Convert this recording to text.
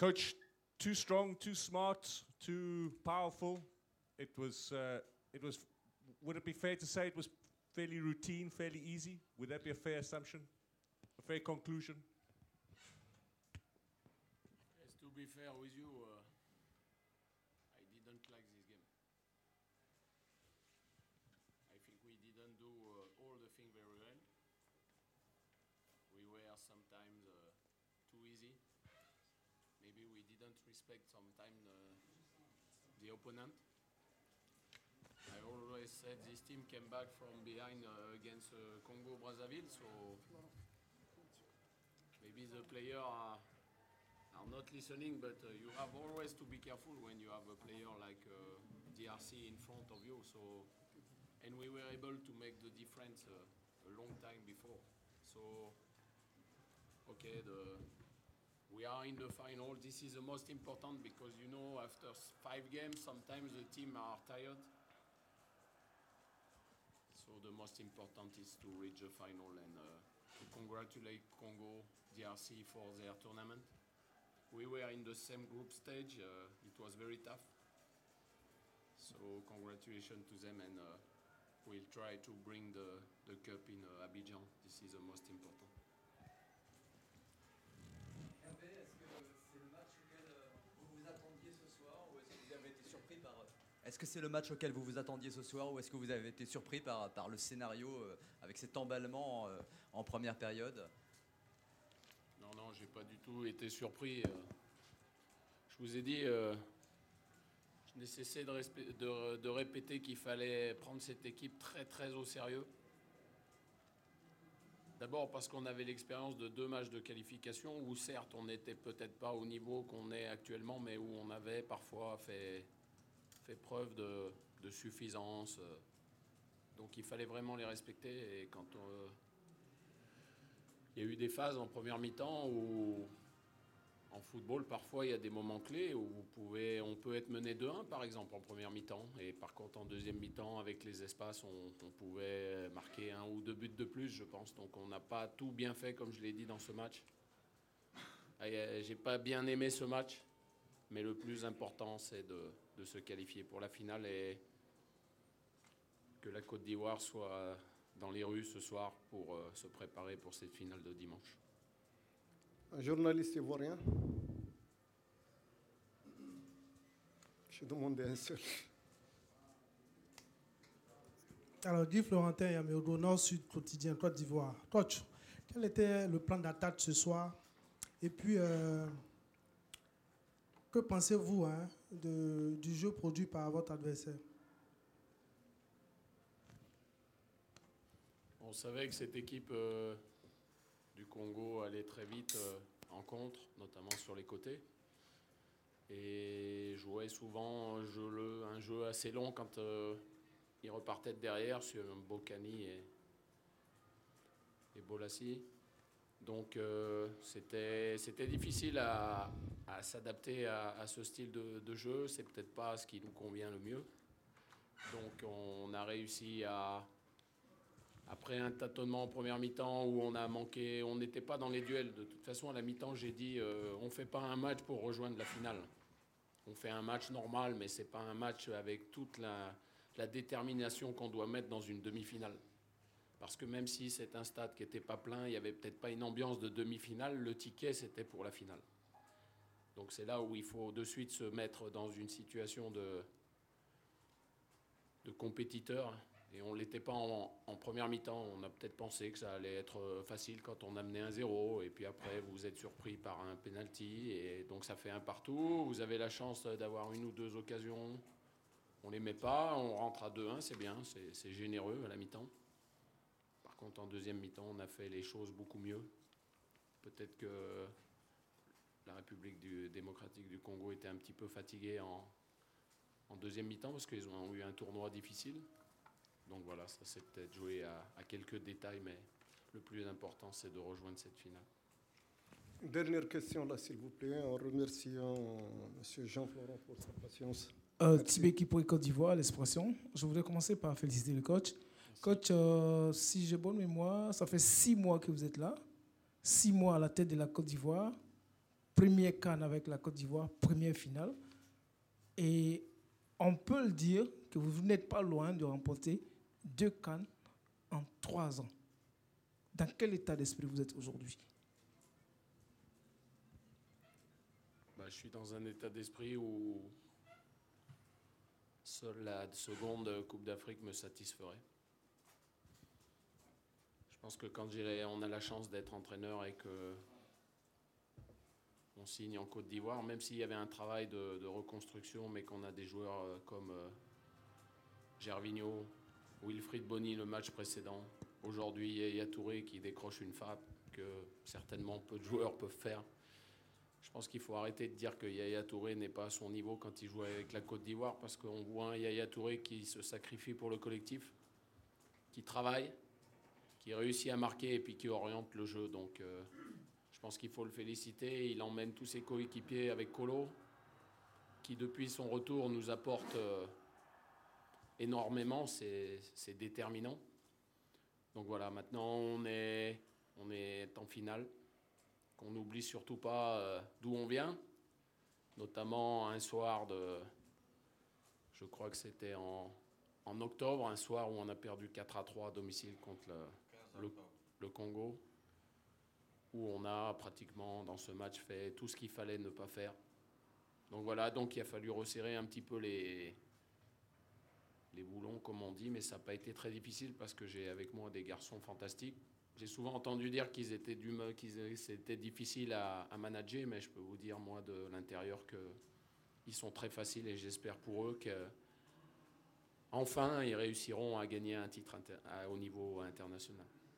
coach, too strong, too smart, too powerful. It was, uh, it was, would it be fair to say it was fairly routine, fairly easy? Would that be a fair assumption? A fair conclusion? Yes, to be fair with you, uh, I didn't like this game. I think we didn't do uh, all the things very well. We were sometimes uh, too easy. Maybe we didn't respect sometimes the opponent. I always said this team came back from behind uh, against uh, Congo Brazzaville, so maybe the player are, are not listening, but uh, you have always to be careful when you have a player like uh, DRC in front of you. So, and we were able to make the difference uh, a long time before. So, okay, the we are in the final. This is the most important because you know after five games, sometimes the team are tired. So the most important is to reach the final and uh, to congratulate Congo DRC for their tournament. We were in the same group stage. Uh, it was very tough. So congratulations to them and uh, we'll try to bring the, the cup in uh, Abidjan. This is the most important. Est-ce que c'est le match auquel vous vous attendiez ce soir ou est-ce que vous avez été surpris par, le scénario euh, avec cet emballement euh, en première période? Non, non, j'ai pas du tout été surpris. euh. Je vous ai dit, je n'ai cessé de- de répéter qu'il fallait prendre cette équipe très très au sérieux. D'abord parce qu'on avait l'expérience de deux matchs de qualification où certes on n'était peut-être pas au niveau qu'on est actuellement, mais où on avait parfois fait, fait preuve de, suffisance. euh. Donc il fallait vraiment les respecter. Et quand euh, il y a eu des phases en première mi-temps où, en football, parfois, il y a des moments clés où vous pouvez, on peut être mené 2-1, par exemple, en première mi-temps. Et par contre, en deuxième mi-temps, avec les espaces, on, pouvait marquer un ou deux buts de plus, je pense. Donc, on n'a pas tout bien fait, comme je l'ai dit dans ce match. Ah, J'ai pas bien aimé ce match, mais le plus important, c'est de, de se qualifier pour la finale et que la Côte d'Ivoire soit dans les rues ce soir pour euh, se préparer pour cette finale de dimanche. Un journaliste ivoirien. Je demandais un seul. Alors, Guy Florentin Yaméodo, Nord-Sud quotidien, Côte d'Ivoire. Coach, quel était le plan d'attaque ce soir? Et puis, euh, que pensez-vous hein, du jeu produit par votre adversaire On savait que cette équipe euh, du Congo allait très vite euh, en contre, notamment sur les côtés. Et jouait souvent un jeu, assez long quand euh, ils repartaient de derrière sur Bocani et, et Bolassi. Donc euh, c'était difficile à, s'adapter à, ce style de, jeu. C'est peut-être pas ce qui nous convient le mieux. Donc on a réussi à, après un tâtonnement en première mi-temps où on a manqué, on n'était pas dans les duels. De toute façon, à la mi-temps, j'ai dit, euh, on ne fait pas un match pour rejoindre la finale. On fait un match normal, mais c'est pas un match avec toute la détermination qu'on doit mettre dans une demi-finale. Parce que même si c'est un stade qui n'était pas plein, il n'y avait peut-être pas une ambiance de demi-finale, le ticket c'était pour la finale. Donc c'est là où il faut de suite se mettre dans une situation de, de compétiteur. Et on ne l'était pas en, première mi-temps. On a peut-être pensé que ça allait être euh, facile quand on amenait un 0. Et puis après, vous êtes surpris par un penalty. Et donc ça fait un partout. Vous avez la chance d'avoir une ou deux occasions. On ne les met pas. On rentre à 2-1. C'est bien. C'est généreux à la mi-temps. Contre, en deuxième mi-temps, on a fait les choses beaucoup mieux. Peut-être que la République du- démocratique du Congo était un petit peu fatiguée en, en deuxième mi-temps parce qu'ils ont eu un tournoi difficile. Donc voilà, ça s'est peut-être joué à, à quelques détails, mais le plus important, c'est de rejoindre cette finale. Dernière question là, s'il vous plaît, en remerciant M. Jean-Florent pour sa patience. Euh. Tibeki pour Côte d'Ivoire, l'expression. Je voudrais commencer par féliciter le coach. Coach, euh, si j'ai bonne mémoire, ça fait six mois que vous êtes là. Six mois à la tête de la Côte d'Ivoire. premier Cannes avec la Côte d'Ivoire, première finale. Et on peut le dire que vous n'êtes pas loin de remporter deux Cannes en trois ans. Dans quel état d'esprit vous êtes aujourd'hui? Bah, je suis dans un état d'esprit où seule la seconde Coupe d'Afrique me satisferait. Je pense que quand on a la chance d'être entraîneur et que on signe en Côte d'Ivoire, même s'il y avait un travail de, reconstruction, mais qu'on a des joueurs euh, comme euh, Gervinho, Wilfried Bonny le match précédent, aujourd'hui Yaya Touré qui décroche une frappe que certainement peu de joueurs peuvent faire. Je pense qu'il faut arrêter de dire que Yaya Touré n'est pas à son niveau quand il joue avec la Côte d'Ivoire parce qu'on voit un Yaya Touré qui se sacrifie pour le collectif, qui travaille, qui réussit à marquer et puis qui oriente le jeu. Donc euh, je pense qu'il faut le féliciter. Il emmène tous ses coéquipiers avec Colo, qui depuis son retour nous apporte euh, énormément. C'est déterminant. Donc voilà, maintenant on est, on est en finale qu'on n'oublie surtout pas euh, d'où on vient, notamment un soir de, je crois que c'était en, en octobre, un soir où on a perdu 4 à 3 à domicile contre le, le, Congo, où on a pratiquement dans ce match fait tout ce qu'il fallait ne pas faire. Donc voilà, donc il a fallu resserrer un petit peu les, les boulons, comme on dit, mais ça n'a pas été très difficile parce que j'ai avec moi des garçons fantastiques. J'ai souvent entendu dire qu'ils étaient, du, qu'ils, c'était difficile à, manager, mais je peux vous dire, moi, de l'intérieur, qu'ils sont très faciles et j'espère pour eux que enfin ils réussiront à gagner un titre au niveau international.